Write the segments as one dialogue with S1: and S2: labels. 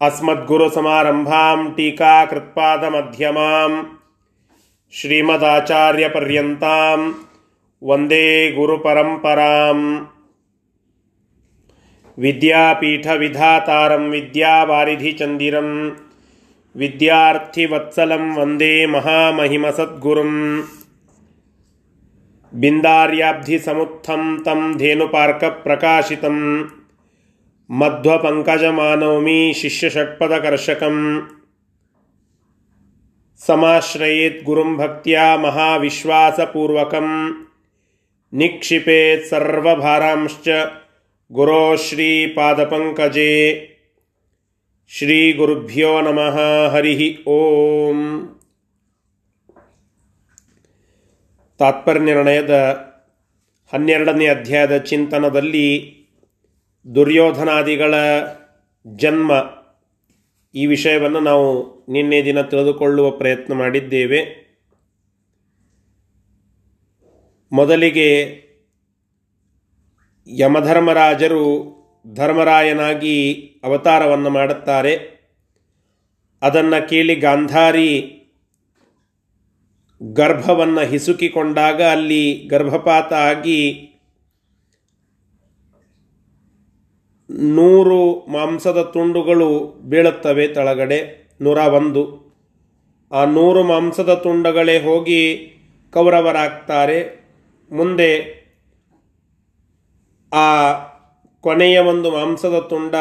S1: अस्मद्गुरुसमारम्भां टीकाकृत्पादमध्यमां श्रीमदाचार्यपर्यन्तां वंदे गुरुपरम्पराम् विद्यापीठविधातारं विद्यावारिधिचन्दिरं विद्यार्थिवत्सलं वंदे महामहिमसद्गुरुम् बिन्दार्याब्धिसमुत्थं तं धेनुपार्कप्रकाशितं मध्वपङ्कजमानौमि शिष्यषट्पदकर्षकम् समाश्रयेत् गुरुं भक्त्या महाविश्वासपूर्वकं निक्षिपेत् सर्वभारांश्च गुरो श्रीपादपङ्कजे श्रीगुरुभ्यो नमः हरिः ಓಂ ತಾತ್ಪರ್ಯನಿರ್ಣಯದ ಹನ್ನೆರಡನೇ ಅಧ್ಯಾಯದ ಚಿಂತನದಲ್ಲಿ ದುರ್ಯೋಧನಾದಿಗಳ ಜನ್ಮ. ಈ ವಿಷಯವನ್ನು ನಾವು ನಿನ್ನೆ ದಿನ ತಿಳಿದುಕೊಳ್ಳುವ ಪ್ರಯತ್ನ ಮಾಡಿದ್ದೇವೆ. ಮೊದಲಿಗೆ ಯಮಧರ್ಮರಾಜರು ಧರ್ಮರಾಯನಾಗಿ ಅವತಾರವನ್ನು ಮಾಡುತ್ತಾರೆ. ಅದನ್ನು ಕೇಳಿ ಗಾಂಧಾರಿ ಗರ್ಭವನ್ನು ಹಿಸುಕಿಕೊಂಡಾಗ ಅಲ್ಲಿ ಗರ್ಭಪಾತ ಆಗಿ ನೂರು ಮಾಂಸದ ತುಂಡುಗಳು ಬೀಳುತ್ತವೆ ತಳಗಡೆ. ನೂರ ಒಂದು. ಆ ನೂರು ಮಾಂಸದ ತುಂಡುಗಳೇ ಹೋಗಿ ಕೌರವರಾಗ್ತಾರೆ. ಮುಂದೆ ಆ ಕೊನೆಯ ಒಂದು ಮಾಂಸದ ತುಂಡ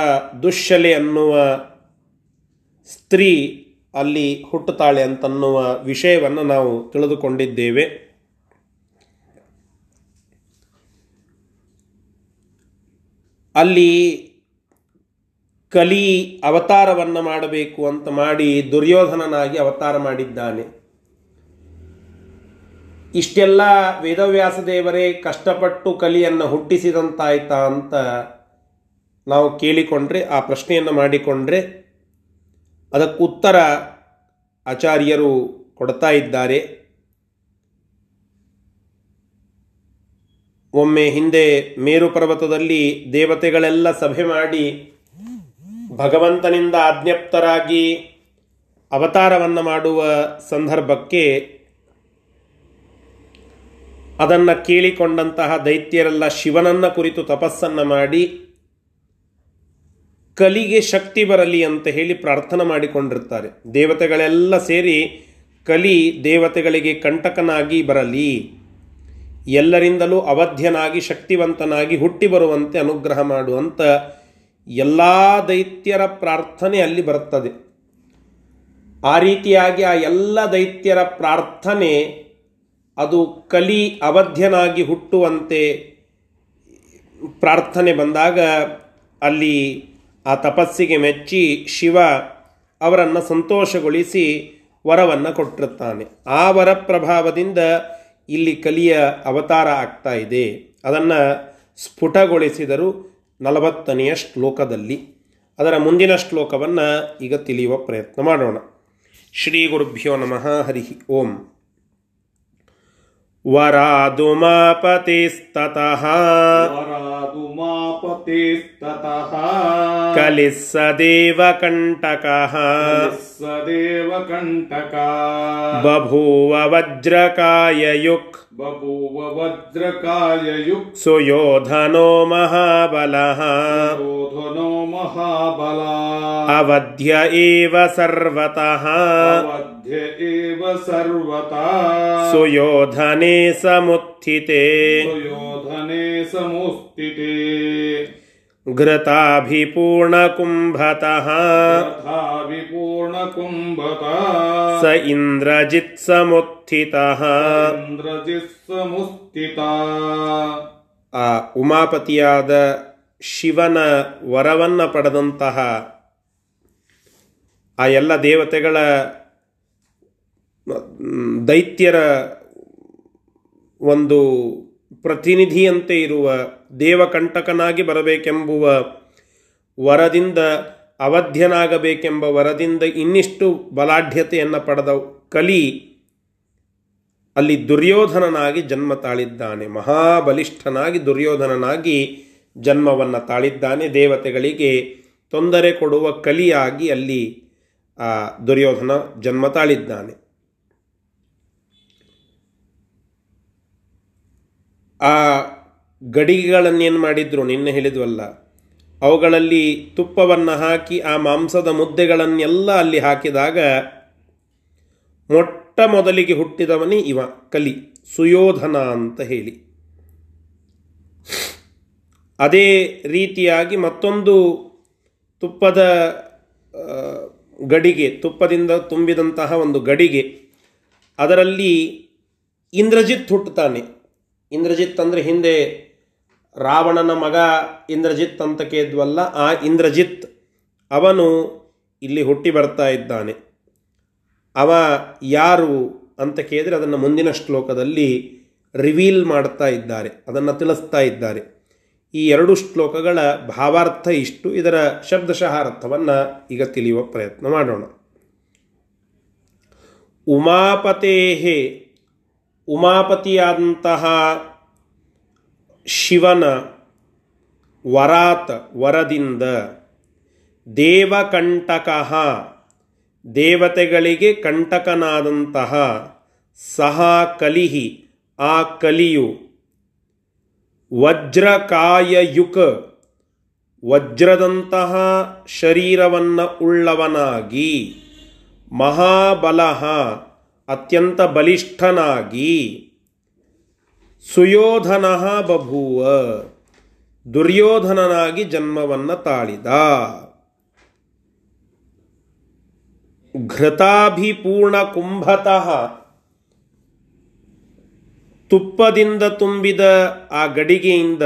S1: ದುಶ್ಶಲೆ ಅನ್ನುವ ಸ್ತ್ರೀ ಅಲ್ಲಿ ಹುಟ್ಟುತ್ತಾಳೆ ಅಂತನ್ನುವ ವಿಷಯವನ್ನು ನಾವು ತಿಳಿದುಕೊಂಡಿದ್ದೇವೆ. ಅಲ್ಲಿ ಕಲಿ ಅವತಾರವನ್ನು ಮಾಡಬೇಕು ಅಂತ ಮಾಡಿ ದುರ್ಯೋಧನನಾಗಿ ಅವತಾರ ಮಾಡಿದ್ದಾನೆ. ಇಷ್ಟೆಲ್ಲ ವೇದವ್ಯಾಸ ದೇವರೇ ಕಷ್ಟಪಟ್ಟು ಕಲಿಯನ್ನು ಹುಟ್ಟಿಸಿದಂತಾಯ್ತಾ ಅಂತ ನಾವು ಕೇಳಿಕೊಂಡ್ರೆ, ಆ ಪ್ರಶ್ನೆಯನ್ನು ಮಾಡಿಕೊಂಡ್ರೆ ಅದಕ್ಕೆ ಉತ್ತರ ಆಚಾರ್ಯರು ಕೊಡ್ತಾ ಇದ್ದಾರೆ. ಒಮ್ಮೆ ಹಿಂದೆ ಮೇರು ಪರ್ವತದಲ್ಲಿ ದೇವತೆಗಳೆಲ್ಲ ಸಭೆ ಮಾಡಿ ಭಗವಂತನಿಂದ ಆಜ್ಞಪ್ತರಾಗಿ ಅವತಾರವನ್ನು ಮಾಡುವ ಸಂದರ್ಭಕ್ಕೆ ಅದನ್ನು ಕೇಳಿಕೊಂಡಂತಹ ದೈತ್ಯರೆಲ್ಲ ಶಿವನನ್ನ ಕುರಿತು ತಪಸ್ಸನ್ನು ಮಾಡಿ ಕಲಿಗೆ ಶಕ್ತಿ ಬರಲಿ ಅಂತ ಹೇಳಿ ಪ್ರಾರ್ಥನೆ ಮಾಡಿಕೊಂಡಿರ್ತಾರೆ. ದೇವತೆಗಳೆಲ್ಲ ಸೇರಿ ಕಲಿ ದೇವತೆಗಳಿಗೆ ಕಂಟಕನಾಗಿ ಬರಲಿ. ಎಲ್ಲರಿಂದಲೂ ಅವಧ್ಯನಾಗಿ, ಶಕ್ತಿವಂತನಾಗಿ ಹುಟ್ಟಿ ಬರುವಂತೆ ಅನುಗ್ರಹ ಮಾಡುವಂಥ ಎಲ್ಲ ದೈತ್ಯರ ಪ್ರಾರ್ಥನೆ ಅಲ್ಲಿ ಬರುತ್ತದೆ. ಆ ರೀತಿಯಾಗಿ ಆ ಎಲ್ಲ ದೈತ್ಯರ ಪ್ರಾರ್ಥನೆ ಅದು ಕಲಿ ಅವಧ್ಯನಾಗಿ ಹುಟ್ಟುವಂತೆ ಪ್ರಾರ್ಥನೆ ಬಂದಾಗ ಅಲ್ಲಿ ಆ ತಪಸ್ಸಿಗೆ ಮೆಚ್ಚಿ ಶಿವ ಅವರನ್ನು ಸಂತೋಷಗೊಳಿಸಿ ವರವನ್ನು ಕೊಟ್ಟಿರುತ್ತಾನೆ ಆ ವರ ಪ್ರಭಾವದಿಂದ ಇಲ್ಲಿ ಕಲಿಯ ಅವತಾರ ಆಗ್ತಾ ಇದೆ. ಅದನ್ನು ಸ್ಫುಟಗೊಳಿಸಿದರು ನಲವತ್ತನೆಯ ಶ್ಲೋಕದಲ್ಲಿ. ಅದರ ಮುಂದಿನ ಶ್ಲೋಕವನ್ನು ಈಗ ತಿಳಿಯುವ ಪ್ರಯತ್ನ ಮಾಡೋಣ. ಶ್ರೀ ಗುರುಭ್ಯೋ ನಮಃ ಹರಿ ಓಂ. वरादुमापतिस्ततः।
S2: वरादुमापतिस्ततः।
S1: कलिः सदेव कण्टकः
S2: सदेव कण्टका
S1: बभूव वज्रकाययुक्
S2: बभूव वज्रकाययुक्
S1: सुयोधनो महाबलः
S2: सुयोधनो महाबला
S1: अवध्य एव सर्वतः
S2: अवध्य एव सर्वतः
S1: सुयोधने समुत्थिते।
S2: सुयोधने समुस्थिते
S1: घृताभिपूर्णकुम्भतः
S2: तथा विपूर्णकुम्भता
S1: स इन्द्रजित्समुत्थितः
S2: ಇಂದ್ರಜಿಸ್ಸಮುಸ್ಥಿತಾ
S1: ಆ ಉಮಾಪತಿಯಾದ ಶಿವನ ವರವನ್ನು ಪಡೆದಂತಹ ಆ ಎಲ್ಲ ದೇವತೆಗಳ ಮ್, ದೈತ್ಯರ ಒಂದು ಪ್ರತಿನಿಧಿಯಂತೆ ಇರುವ ದೇವಕಂಟಕನಾಗಿ ಬರಬೇಕೆಂಬುವ ವರದಿಂದ ಅವಧ್ಯನಾಗಬೇಕೆಂಬ ವರದಿಂದ ಇನ್ನಿಷ್ಟು ಬಲಾಢ್ಯತೆಯನ್ನು ಪಡೆದ ಕಲಿ ಅಲ್ಲಿ ದುರ್ಯೋಧನನಾಗಿ ಜನ್ಮ ತಾಳಿದ್ದಾನೆ. ಮಹಾಬಲಿಷ್ಠನಾಗಿ ದುರ್ಯೋಧನನಾಗಿ ಜನ್ಮವನ್ನು ತಾಳಿದ್ದಾನೆ. ದೇವತೆಗಳಿಗೆ ತೊಂದರೆ ಕೊಡುವ ಕಲಿಯಾಗಿ ಅಲ್ಲಿ ದುರ್ಯೋಧನ ಜನ್ಮ ತಾಳಿದ್ದಾನೆ. ಆ ಗಡಿಗೆಗಳನ್ನೇನು ಮಾಡಿದ್ರು? ನಿನ್ನೆ ಹೇಳಿದ್ವಲ್ಲ. ಅವುಗಳಲ್ಲಿ ತುಪ್ಪವನ್ನು ಹಾಕಿ ಆ ಮಾಂಸದ ಮುದ್ದೆಗಳನ್ನೆಲ್ಲ ಅಲ್ಲಿ ಹಾಕಿದಾಗ ಮೊಟ್ಟ ಮೊದಲಿಗೆ ಹುಟ್ಟಿದವನೇ ಇವ, ಕಲಿ, ಸುಯೋಧನ ಅಂತ ಹೇಳಿ. ಅದೇ ರೀತಿಯಾಗಿ ಮತ್ತೊಂದು ತುಪ್ಪದ ಗಡಿಗೆ, ತುಪ್ಪದಿಂದ ತುಂಬಿದಂತಹ ಒಂದು ಗಡಿಗೆ, ಅದರಲ್ಲಿ ಇಂದ್ರಜಿತ್ ಹುಟ್ಟುತ್ತಾನೆ. ಇಂದ್ರಜಿತ್ ಅಂದರೆ ಹಿಂದೆ ರಾವಣನ ಮಗ ಇಂದ್ರಜಿತ್ ಅಂತ ಕೇದ್ವಲ್ಲ ಆ ಇಂದ್ರಜಿತ್ ಅವನು ಇಲ್ಲಿ ಹುಟ್ಟಿ ಬರ್ತಾ ಇದ್ದಾನೆ. ಅವ ಯಾರು ಅಂತ ಕೇಳಿದರೆ ಅದನ್ನು ಮುಂದಿನ ಶ್ಲೋಕದಲ್ಲಿ ರಿವೀಲ್ ಮಾಡ್ತಾ ಇದ್ದಾರೆ, ಅದನ್ನು ತಿಳಿಸ್ತಾ ಇದ್ದಾರೆ. ಈ ಎರಡು ಶ್ಲೋಕಗಳ ಭಾವಾರ್ಥ ಇಷ್ಟು, ಇದರ ಶಬ್ದಶಃ ಅರ್ಥವನ್ನು ಈಗ ತಿಳಿಯುವ ಪ್ರಯತ್ನ ಮಾಡೋಣ. ಉಮಾಪತೇಹೇ ಉಮಾಪತಿಯಾದಂತಹ ಶಿವನ ವರಾತ್ ವರದಿಂದ ದೇವಕಂಟಕ, ದೇವತೆಗಳಿಗೆ ಕಂಟಕನಾದಂತಹ ಸಹ ಕಲಿಹಿ, ಆ ಕಲಿಯು ವಜ್ರಕಾಯಯುಕ್, ವಜ್ರದಂತಹ ಶರೀರವನ್ನು ಉಳ್ಳವನಾಗಿ ಮಹಾಬಲ ಅತ್ಯಂತ ಬಲಿಷ್ಠನಾಗಿ. ಸುಯೋಧನ ಬಭೂವ. ದುರ್ಯೋಧನನಾಗಿ ಜನ್ಮವನ್ನು ತಾಳಿದ. ಘೃತಾಭಿಪೂರ್ಣ ಕುಂಭತಃ ತುಪ್ಪದಿಂದ ತುಂಬಿದ ಆ ಗಡಿಗೆಯಿಂದ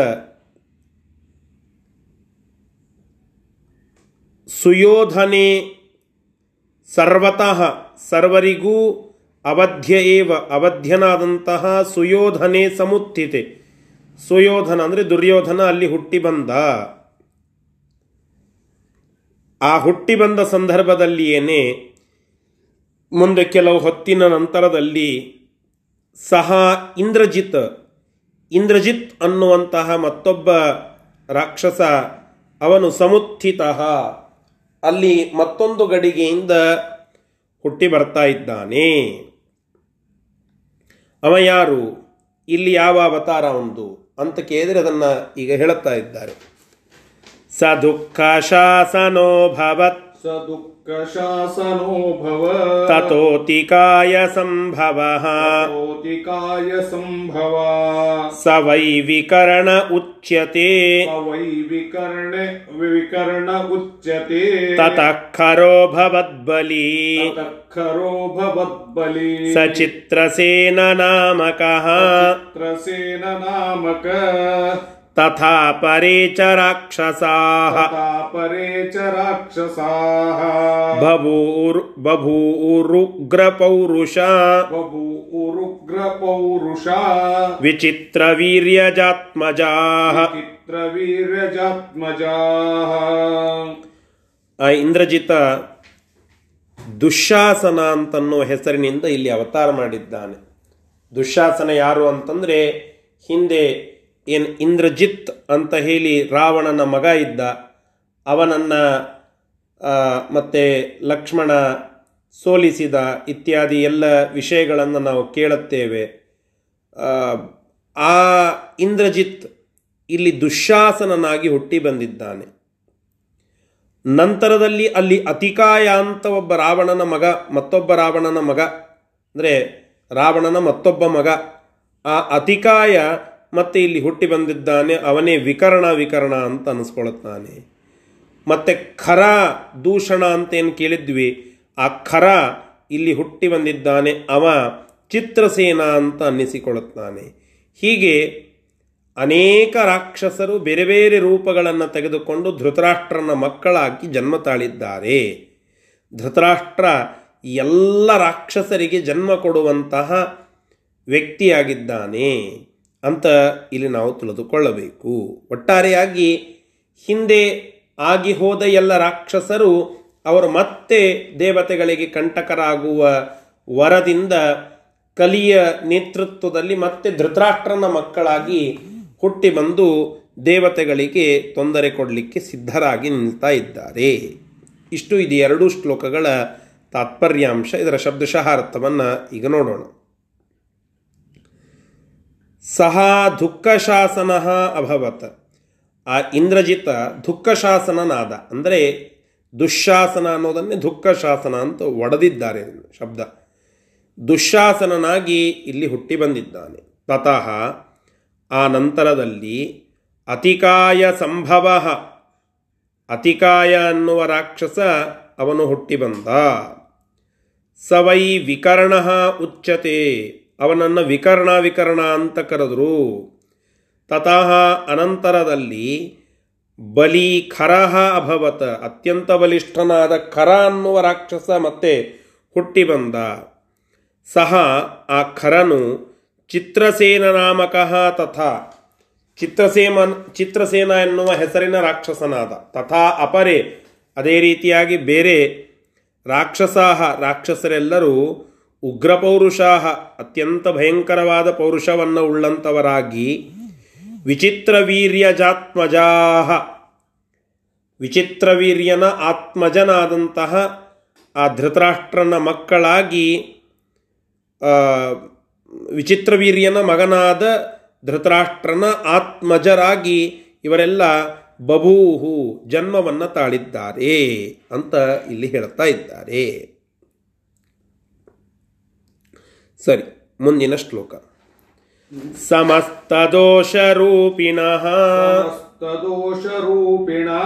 S1: ಸುಯೋಧನೆ ಸರ್ವತಃ ಸರ್ವರಿಗೂ ಅವಧ್ಯ ಏವ, ಅವಧ್ಯನಾದಂತಹ ಸುಯೋಧನೆ ಸಮುತ್ಥಿತೆ ಸುಯೋಧನ ಅಂದರೆ ದುರ್ಯೋಧನ ಅಲ್ಲಿ ಹುಟ್ಟಿ ಬಂದ. ಆ ಹುಟ್ಟಿ ಬಂದ ಸಂದರ್ಭದಲ್ಲಿಯೇನೆ ಮುಂದೆ ಕೆಲವು ಹೊತ್ತಿನ ನಂತರದಲ್ಲಿ ಸಹ ಇಂದ್ರಜಿತ್ ಇಂದ್ರಜಿತ್ ಅನ್ನುವಂತಹ ಮತ್ತೊಬ್ಬ ರಾಕ್ಷಸ, ಅವನು ಸಮುತ್ಥಿತ ಅಲ್ಲಿ ಮತ್ತೊಂದು ಗಡಿಗೆಯಿಂದ ಹುಟ್ಟಿ ಬರ್ತಾ ಇದ್ದಾನೆ. ಅವ ಯಾರು? ಇಲ್ಲಿ ಯಾವ ಅವತಾರ ಒಂದು? ಅಂತ ಕೇಳಿದರೆ ಅದನ್ನು ಈಗ ಹೇಳುತ್ತಾ ಇದ್ದಾರೆ. ಸ ದುಃಖ ಶಾಸನೋ ಭವತ್.
S2: सदुःखशासनो भव
S1: ततोतिकाय सम्भवः
S2: ततोतिकाय सम्भवा
S1: स वै विकर्ण
S2: उच्यते वै विकर्ण विकर्ण उच्यते
S1: ततः खरो भवद्बली
S2: खरो भवद्बली
S1: स चित्रसेन नामकः
S2: चित्रसेन नामकः
S1: ತಥಾ ಪರೇ ಚ ರಾಕ್ಷಸಾಃ
S2: तथा परे च राक्षसाः
S1: ಬಭೂರ್ ಬಭೂರುಗ್ರ ಪೌರುಷ
S2: बभूरुग्रपौरुषा
S1: ವಿಚಿತ್ರ ವೀರ್ಯಜಾತ್ಮಜಾಃ
S2: चित्रवीर्यजात्मजाः
S1: ಆ ಇಂದ್ರಜಿತ ದುಶ್ಯಾಸನ ಅಂತನ್ನುವ ಹೆಸರಿನಿಂದ ಇಲ್ಲಿ ಅವತಾರ ಮಾಡಿದ್ದಾನೆ ದುಶ್ಯಾಸನ ಯಾರು ಅಂತಂದರೆ ಹಿಂದೆ ಏನು ಇಂದ್ರಜಿತ್ ಅಂತ ಹೇಳಿ ರಾವಣನ ಮಗ ಇದ್ದ ಅವನನ್ನು ಮತ್ತು ಲಕ್ಷ್ಮಣ ಸೋಲಿಸಿದ ಇತ್ಯಾದಿ ಎಲ್ಲ ವಿಷಯಗಳನ್ನು ನಾವು ಕೇಳುತ್ತೇವೆ. ಆ, ಇಂದ್ರಜಿತ್ ಇಲ್ಲಿ ದುಶ್ಯಾಸನನಾಗಿ ಹುಟ್ಟಿ ಬಂದಿದ್ದಾನೆ. ನಂತರದಲ್ಲಿ ಅಲ್ಲಿ ಅತಿಕಾಯ ಅಂತ ಒಬ್ಬ ರಾವಣನ ಮಗ ಮತ್ತೊಬ್ಬ ರಾವಣನ ಮಗ ಅಂದರೆ ರಾವಣನ ಮತ್ತೊಬ್ಬ ಮಗ ಆ ಅತಿಕಾಯ ಮತ್ತೆ ಇಲ್ಲಿ ಹುಟ್ಟಿ ಬಂದಿದ್ದಾನೆ, ಅವನೇ ವಿಕರಣ ವಿಕರಣ ಅಂತ ಅನಿಸ್ಕೊಳುತ್ತಾನೆ ಮತ್ತು ಖರ, ದೂಷಣ ಅಂತ ಏನು ಕೇಳಿದ್ವಿ, ಆ ಖರ ಇಲ್ಲಿ ಹುಟ್ಟಿ ಬಂದಿದ್ದಾನೆ, ಅವ ಚಿತ್ರಸೇನ ಅಂತ ಅನ್ನಿಸಿಕೊಳ್ಳುತ್ತಾನೆ ಹೀಗೆ ಅನೇಕ ರಾಕ್ಷಸರು ಬೇರೆ ಬೇರೆ ರೂಪಗಳನ್ನು ತೆಗೆದುಕೊಂಡು ಧೃತರಾಷ್ಟ್ರನ ಮಕ್ಕಳಾಗಿ ಜನ್ಮ ತಾಳಿದ್ದಾರೆ. ಧೃತರಾಷ್ಟ್ರ ಎಲ್ಲ ರಾಕ್ಷಸರಿಗೆ ಜನ್ಮ ಕೊಡುವಂತಹ ವ್ಯಕ್ತಿಯಾಗಿದ್ದಾನೆ. ಅಂತ ಇಲ್ಲಿ ನಾವು ತಿಳಿದುಕೊಳ್ಳಬೇಕು. ಒಟ್ಟಾರೆಯಾಗಿ ಹಿಂದೆ ಆಗಿ ಹೋದ ಎಲ್ಲ ರಾಕ್ಷಸರು ಅವರು ಮತ್ತೆ ದೇವತೆಗಳಿಗೆ ಕಂಟಕರಾಗುವ ವರದಿಂದ ಕಲಿಯ ನೇತೃತ್ವದಲ್ಲಿ ಮತ್ತೆ ಧೃತರಾಷ್ಟ್ರನ ಮಕ್ಕಳಾಗಿ ಹುಟ್ಟಿ ಬಂದು ದೇವತೆಗಳಿಗೆ ತೊಂದರೆ ಕೊಡಲಿಕ್ಕೆ ಸಿದ್ಧರಾಗಿ ನಿಲ್ತಾ ಇದ್ದಾರೆ. ಇಷ್ಟು ಇದು ಎರಡೂ ಶ್ಲೋಕಗಳ ತಾತ್ಪರ್ಯಾಂಶ. ಇದರ ಶಬ್ದಶಃ ಅರ್ಥವನ್ನು ಈಗ ನೋಡೋಣ. ಸಹ ದುಃಖಶಾಸನ ಅಭವತ್. ಆ ಇಂದ್ರಜಿತ ದುಃಖಶಾಸನನಾದ. ಅಂದರೆ ದುಃಶಾಸನ ಅನ್ನೋದನ್ನೇ ದುಃಖಶಾಸನ ಅಂತ ಒಡೆದಿದ್ದಾರೆ ಶಬ್ದ. ದುಃಶಾಸನನಾಗಿ ಇಲ್ಲಿ ಹುಟ್ಟಿ ಬಂದಿದ್ದಾನೆ. ತತಃ ಆ ನಂತರದಲ್ಲಿ ಅತಿಕಾಯ ಸಂಭವ. ಅತಿಕಾಯ ಅನ್ನುವ ರಾಕ್ಷಸ ಅವನು ಹುಟ್ಟಿ ಬಂದ. ಸವೈ ವಿಕರ್ಣ ಉಚ್ಚತೆ ಅವನನ್ನು ವಿಕರ್ಣ ವಿಕರ್ಣ ಅಂತ ಕರೆದರು. ತತಃ ಅನಂತರದಲ್ಲಿ ಬಲಿ ಖರಹ ಅಭವತ, ಅತ್ಯಂತ ಬಲಿಷ್ಠನಾದ ಖರ ಅನ್ನುವ ರಾಕ್ಷಸ ಮತ್ತೆ ಹುಟ್ಟಿ ಬಂದ. ಸಹ ಆ ಖರನು ಚಿತ್ರಸೇನ ನಾಮಕ ತಥಾ ಚಿತ್ರಸೇಮನ್ ಚಿತ್ರಸೇನ ಎನ್ನುವ ಹೆಸರಿನ ರಾಕ್ಷಸನಾದ. ತಥಾ ಅಪರೆ, ಅದೇ ರೀತಿಯಾಗಿ ಬೇರೆ ರಾಕ್ಷಸಾಹ, ರಾಕ್ಷಸರೆಲ್ಲರೂ ಉಗ್ರ ಪೌರುಷಾಹ ಅತ್ಯಂತ ಭಯಂಕರವಾದ ಪೌರುಷವನ್ನು ಉಳ್ಳಂಥವರಾಗಿ ವಿಚಿತ್ರ ವೀರ್ಯಜಾತ್ಮಜಾಹ ವಿಚಿತ್ರವೀರ್ಯನ ಆತ್ಮಜನಾದಂತಹ ಆ ಧೃತರಾಷ್ಟ್ರನ ಮಕ್ಕಳಾಗಿ ವಿಚಿತ್ರವೀರ್ಯನ ಮಗನಾದ ಧೃತರಾಷ್ಟ್ರನ ಆತ್ಮಜರಾಗಿ ಇವರೆಲ್ಲ ಬಭೂಹು ಜನ್ಮವನ್ನು ತಾಳಿದ್ದಾರೆ ಅಂತ ಇಲ್ಲಿ ಹೇಳ್ತಾ ಇದ್ದಾರೆ. ಸರಿ ಮುಂದಿನ ಶ್ಲೋಕ ಸಮಸ್ತದೋಷರೂಪಿಣಃ
S2: समस्तदोषरूपिणा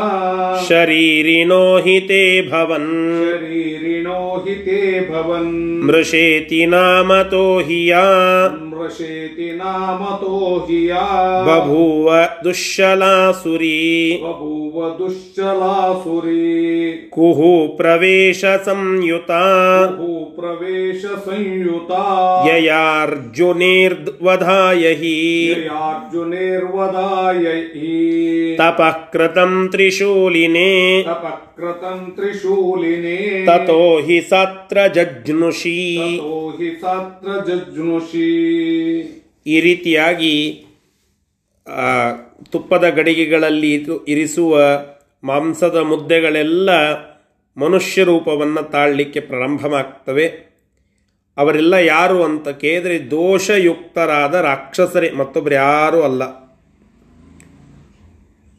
S1: ಶರೀರಿಣೋ ಹಿ ತೇ ಭವನ್
S2: शरीरिणो हि ते भवन्
S1: ಮೃಷೇತಿ ನಾಮತೋ ಹಿ ಯಾ
S2: मृषेति नामतो हि या
S1: ಬಭೂವ ದುಶ್ಶಲಾಸುರಿ
S2: बभूव दुश्चलासुरी
S1: ಕುಹು ಪ್ರವೇಶ ಸಂಯುತ
S2: प्रवेश संयुता
S1: ಯಯಾರ್ಜುನೇರ್ವಧಾಯ ಹಿ
S2: ययार्जुनेर्वदाय
S1: ತಪಃ ಕೃತಂ ತ್ರಿಶೂಲಿನೇ
S2: तपक्रतं त्रिशूलिने
S1: ತತೋ ಹಿ ಸತ್ರ ಜಜ್ನುಷಿ
S2: ततो हि सात्र जज्नुषಿ
S1: ಈ ರೀತಿಯಾಗಿ ಆ, ತುಪ್ಪದ ಗಡಿಗೆಗಳಲ್ಲಿ ಇರು- ಇರಿಸುವ ಮಾಂಸದ ಮುದ್ದೆಗಳೆಲ್ಲ ಮನುಷ್ಯ ರೂಪವನ್ನು ತಾಳಲಿಕ್ಕೆ ಪ್ರಾರಂಭವಾಗ್ತವೆ ಅವರೆಲ್ಲ ಯಾರು ಅಂತ ಕೇಳಿದ್ರೆ ದೋಷಯುಕ್ತರಾದ ರಾಕ್ಷಸರೇ ಮತ್ತೊಬ್ಬರು ಯಾರೂ ಅಲ್ಲ.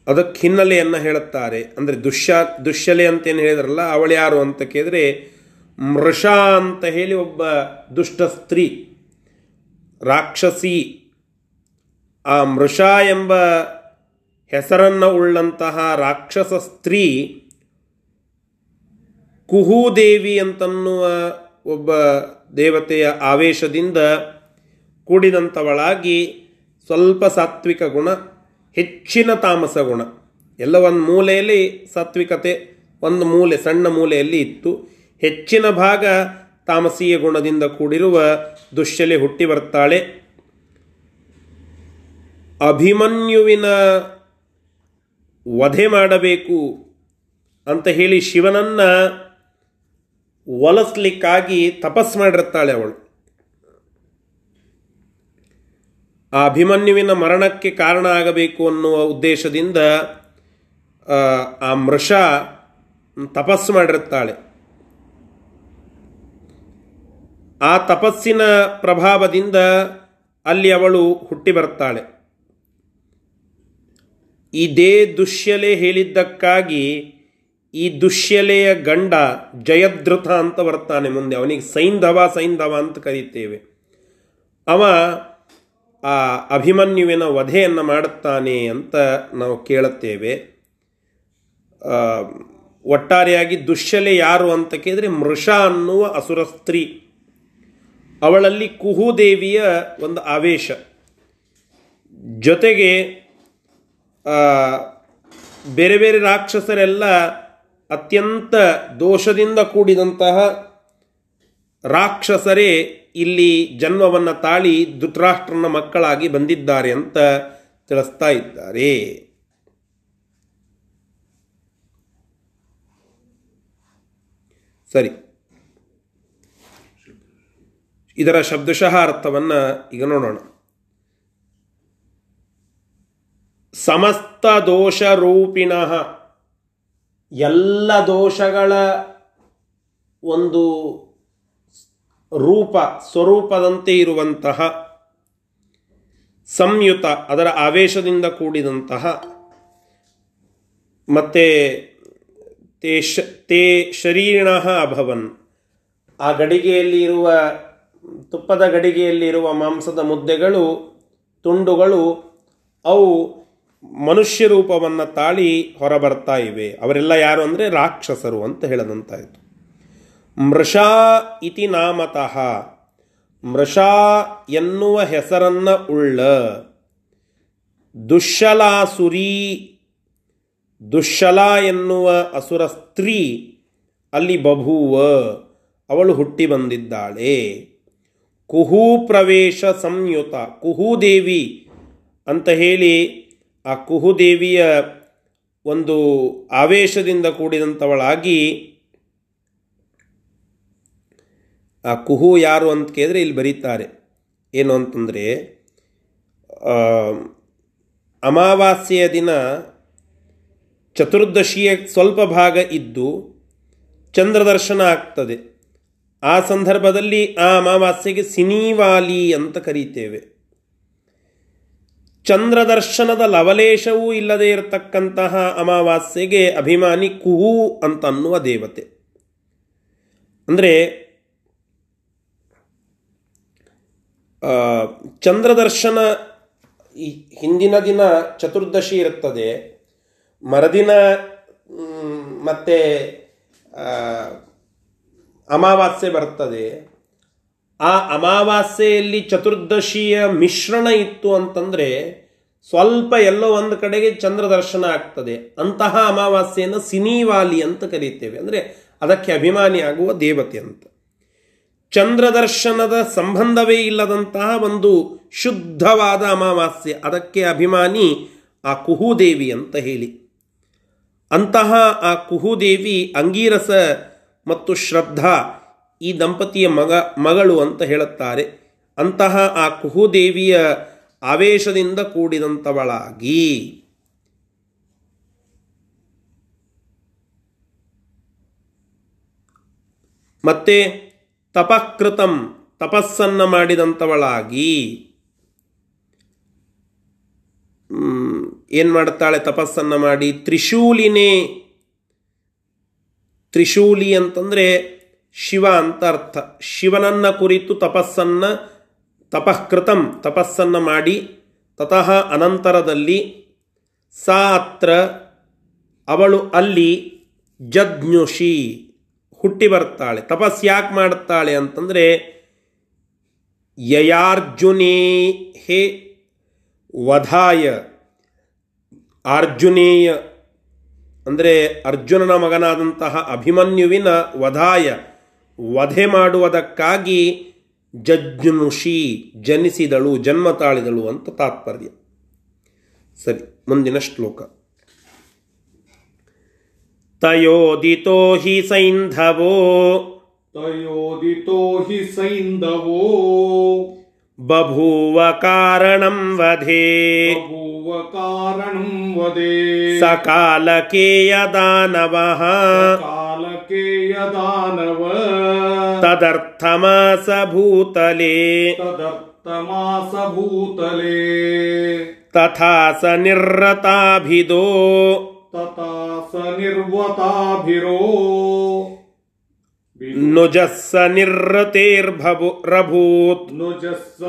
S1: ಅದಕ್ಕೆ ಹಿನ್ನೆಲೆಯನ್ನು ಹೇಳುತ್ತಾರೆ. ಅಂದರೆ ದುಶ್ಯ ದುಶ್ಯಲೆ ಅಂತೇನು ಹೇಳಿದ್ರಲ್ಲ, ಅವಳು ಯಾರು ಅಂತ ಕೇಳಿದರೆ ಮೃಷ ಅಂತ ಹೇಳಿ ಒಬ್ಬ ದುಷ್ಟ ಸ್ತ್ರೀ, ರಾಕ್ಷಸಿ ಆ ಮೃಷ ಎಂಬ ಹೆಸರನ್ನು ಉಳ್ಳಂತಹ ರಾಕ್ಷಸ ಸ್ತ್ರೀ ಕುಹೂದೇವಿ ಅಂತನ್ನುವ ಒಬ್ಬ ದೇವತೆಯ ಆವೇಶದಿಂದ ಕೂಡಿದಂಥವಳಾಗಿ ಸ್ವಲ್ಪ ಸಾತ್ವಿಕ ಗುಣ, ಹೆಚ್ಚಿನ ತಾಮಸ ಗುಣ. ಎಲ್ಲ ಒಂದು ಮೂಲೆಯಲ್ಲಿ ಸಾತ್ವಿಕತೆ, ಒಂದು ಮೂಲೆ, ಸಣ್ಣ ಮೂಲೆಯಲ್ಲಿ ಇತ್ತು. ಹೆಚ್ಚಿನ ಭಾಗ ತಾಮಸೀಯ ಗುಣದಿಂದ ಕೂಡಿರುವ ದುಶ್ಯಲೆ ಹುಟ್ಟಿ ಬರ್ತಾಳೆ. ಅಭಿಮನ್ಯುವಿನ ವಧೆ ಮಾಡಬೇಕು ಅಂತ ಹೇಳಿ ಶಿವನನ್ನ ಒಲಿಸ್ಲಿಕ್ಕಾಗಿ ತಪಸ್ ಮಾಡಿರ್ತಾಳೆ ಅವಳು. ಆ ಅಭಿಮನ್ಯುವಿನ ಮರಣಕ್ಕೆ ಕಾರಣ ಆಗಬೇಕು ಅನ್ನುವ ಉದ್ದೇಶದಿಂದ ಆ, ಮೃಷ ತಪಸ್ಸು ಮಾಡಿರುತ್ತಾಳೆ. ಆ ತಪಸ್ಸಿನ ಪ್ರಭಾವದಿಂದ ಅಲ್ಲಿ ಅವಳು ಹುಟ್ಟಿ ಬರ್ತಾಳೆ ಇದೇ ದುಶ್ಯಲೆ ಹೇಳಿದ್ದಕ್ಕಾಗಿ ಈ ದುಶ್ಯಲೆಯ ಗಂಡ ಜಯದೃತ ಅಂತ ಬರ್ತಾನೆ ಮುಂದೆ. ಅವನಿಗೆ ಸೈಂಧವ ಸೈಂಧವ ಅಂತ ಕರೀತೇವೆ. ಅವ ಆ ಅಭಿಮನ್ಯುವಿನ ವಧೆಯನ್ನು ಮಾಡುತ್ತಾನೆ ಅಂತ ನಾವು ಕೇಳುತ್ತೇವೆ. ಒಟ್ಟಾರೆಯಾಗಿ ದುಶ್ಯಲೆ ಯಾರು ಅಂತ ಕೇಳಿದರೆ ಮೃಷ ಅನ್ನುವ ಅಸುರ ಸ್ತ್ರೀ. ಅವಳಲ್ಲಿ ಕುಹುದೇವಿಯ ಒಂದು ಆವೇಶ. ಜೊತೆಗೆ ಬೇರೆ ಬೇರೆ ರಾಕ್ಷಸರೆಲ್ಲ ಅತ್ಯಂತ ದೋಷದಿಂದ ಕೂಡಿದಂತಹ ರಾಕ್ಷಸರೇ ಇಲ್ಲಿ ಜನ್ಮವನ್ನು ತಾಳಿ ಧೃತರಾಷ್ಟ್ರನ ಮಕ್ಕಳಾಗಿ ಬಂದಿದ್ದಾರೆ ಅಂತ ತಿಳಿಸ್ತಾ ಇದ್ದಾರೆ. ಸರಿ. ಇದರ ಶಬ್ದಶಃ ಅರ್ಥವನ್ನು ಈಗ ನೋಡೋಣ. ಸಮಸ್ತ ದೋಷ ರೂಪಿಣಃ ಎಲ್ಲ ದೋಷಗಳ ಒಂದು ರೂಪ, ಸ್ವರೂಪದಂತೆ ಇರುವಂತಹ ಸಂಯುತ, ಅದರ ಆವೇಶದಿಂದ ಕೂಡಿದಂತಹ, ಮತ್ತು ತೇ ಶ, ತೇ ಶರೀರಿಣ ಅಭವನ್. ಆ ಗಡಿಗೆಯಲ್ಲಿ ಇರುವ, ತುಪ್ಪದ ಗಡಿಗೆಯಲ್ಲಿರುವ ಮಾಂಸದ ಮುದ್ದೆಗಳು, ತುಂಡುಗಳು, ಅವು ಮನುಷ್ಯ ರೂಪವನ್ನು ತಾಳಿ ಹೊರಬರ್ತಾ ಇವೆ. ಅವರೆಲ್ಲ ಯಾರು ಅಂದರೆ ರಾಕ್ಷಸರು ಅಂತ ಹೇಳದಂತಾಯಿತು. ಮೃಷಾ ಇತಿ ನಾಮತಃ. ಮೃಷಾ ಎನ್ನುವ ಹೆಸರನ್ನು ಉಳ್ಳ. ದುಶ್ಶಲಾಸುರಿ ದುಶ್ಶಲ ಎನ್ನುವ ಅಸುರ ಸ್ತ್ರೀ ಅಲ್ಲಿ ಬಭೂವ. ಅವಳು ಹುಟ್ಟಿ ಬಂದಿದ್ದಾಳೆ. ಕುಹೂ ಪ್ರವೇಶ ಸಂಯುತ. ಕುಹೂದೇವಿ ಅಂತ ಹೇಳಿ ಆ ಕುಹುದೇವಿಯ ಒಂದು ಆವೇಶದಿಂದ ಕೂಡಿದಂಥವಳಾಗಿ ಆ ಕುಹು ಯಾರು ಅಂತ ಕೇಳಿದ್ರೆ ಇಲ್ಲಿ ಬರೀತಾರೆ. ಏನು ಅಂತಂದರೆ ಅಮಾವಾಸ್ಯೆಯ ದಿನ ಚತುರ್ದಶಿಯ ಸ್ವಲ್ಪ ಭಾಗ ಇದ್ದು ಚಂದ್ರದರ್ಶನ ಆಗ್ತದೆ. ಆ ಸಂದರ್ಭದಲ್ಲಿ ಆ ಅಮಾವಾಸ್ಯೆಗೆ ಸಿನಿವಾಲಿ ಅಂತ ಕರೀತೇವೆ. ಚಂದ್ರದರ್ಶನದ ಲವಲೇಶವೂ ಇಲ್ಲದೆ ಇರತಕ್ಕಂತಹ ಅಮಾವಾಸ್ಯೆಗೆ ಅಭಿಮಾನಿ ಕುಹು ಅಂತ ಅನ್ನುವ ದೇವತೆ. ಅಂದರೆ ಚಂದ್ರದರ್ಶನ ಹಿಂದಿನ ದಿನ ಚತುರ್ದಶಿ ಇರುತ್ತದೆ. ಮರದಿನ ಮತ್ತೆ ಅಮಾವಾಸ್ಯೆ ಬರ್ತದೆ. ಆ ಅಮಾವಾಸ್ಯೆಯಲ್ಲಿ ಚತುರ್ದಶಿಯ ಮಿಶ್ರಣ ಇತ್ತು ಅಂತಂದರೆ ಸ್ವಲ್ಪ ಎಲ್ಲೋ ಒಂದು ಕಡೆಗೆ ಚಂದ್ರ ದರ್ಶನ ಆಗ್ತದೆ. ಅಂತಹ ಅಮಾವಾಸ್ಯೆಯನ್ನು ಸಿನಿವಾಲಿ ಅಂತ ಕರೀತೇವೆ. ಅಂದರೆ ಅದಕ್ಕೆ ಅಭಿಮಾನಿ ಆಗುವ ದೇವತೆ ಅಂತ. ಚಂದ್ರದರ್ಶನದ ಸಂಬಂಧವೇ ಇಲ್ಲದಂತಹ ಒಂದು ಶುದ್ಧವಾದ ಅಮಾವಾಸ್ಯೆ. ಅದಕ್ಕೆ ಅಭಿಮಾನಿ ಆ ಕುಹುದೇವಿ ಅಂತ ಹೇಳಿ. ಅಂತಹ ಆ ಕುಹುದೇವಿ ಅಂಗೀರಸ ಮತ್ತು ಶ್ರದ್ಧಾ ಈ ದಂಪತಿಯ ಮಗ, ಮಗಳು ಅಂತ ಹೇಳುತ್ತಾರೆ. ಅಂತಹ ಆ ಕುಹುದೇವಿಯ ಆವೇಶದಿಂದ ಕೂಡಿದಂಥವಳಾಗಿ ಮತ್ತೆ ತಪಕೃತಂ ತಪಸ್ಸನ್ನು ಮಾಡಿದಂಥವಳಾಗಿ ಏನು ಮಾಡುತ್ತಾಳೆ ತಪಸ್ಸನ್ನು ಮಾಡಿ? ತ್ರಿಶೂಲಿನೇ, ತ್ರಿಶೂಲಿ ಅಂತಂದರೆ ಶಿವ ಅಂತ ಅರ್ಥ ಶಿವನನ್ನ ಕುರಿತು ತಪಸ್ಸನ್ನ ತಪಃಕೃತಂ, ತಪಸ್ಸನ್ನ ಮಾಡಿ, ತತಃ ಅನಂತರದಲ್ಲಿ ಸಾ ಅತ್ರ ಅವಳು ಅಲ್ಲಿ ಜಜ್ಞುಷಿ ಹುಟ್ಟಿ ಬರ್ತಾಳೆ. ತಪಸ್ ಯಾಕೆ ಮಾಡುತ್ತಾಳೆ ಅಂತಂದರೆ, ಯಯಾರ್ಜುನೇ ಹೇ ವಧಾಯ. ಅರ್ಜುನೇಯ ಅಂದರೆ ಅರ್ಜುನನ ಮಗನಾದಂತಹ ಅಭಿಮನ್ಯುವಿನ ವಧಾಯ. ವಧೆ ಮಾಡುವುದಕ್ಕಾಗಿ ಜಜ್ನುಷಿ ಜನಿಸಿದಳು ಜನ್ಮ ತಾಳಿದಳು ಅಂತ ತಾತ್ಪರ್ಯ. ಸರಿ ಮುಂದಿನ ಶ್ಲೋಕ. ತಯೋದಿತೋ ಹಿ ಸೈಂಧವೋ.
S2: ತಯೋದಿತೋ ಹಿ ಸೈಂಧವೋ.
S1: ಬಭೂವ ಕಾರಣಂ ವಧೆ.
S2: ಬಭೂವ ಕಾರಣಂ ವಧೆ.
S1: ಸಕಾಲಕೇಯ ದಾನವಃ.
S2: ಕಾಲಕೇಯ ದಾನವ.
S1: ತದರ್ಥಮಾಸ ಭೂತಲೆ
S2: ತದರ್ಥಮಾಸ ಭೂತಲೆ
S1: ತಥಾ ಸ ನಿರ್ರತಾಭಿದೋ
S2: ತಥಾ ಸ ನಿರ್ವತಾಭಿರೋ
S1: ನುಜಸ್ಸ ನಿರ್ರತೇರ್ಭವು ರಭೂತ್
S2: ನುಜಸ್ಸ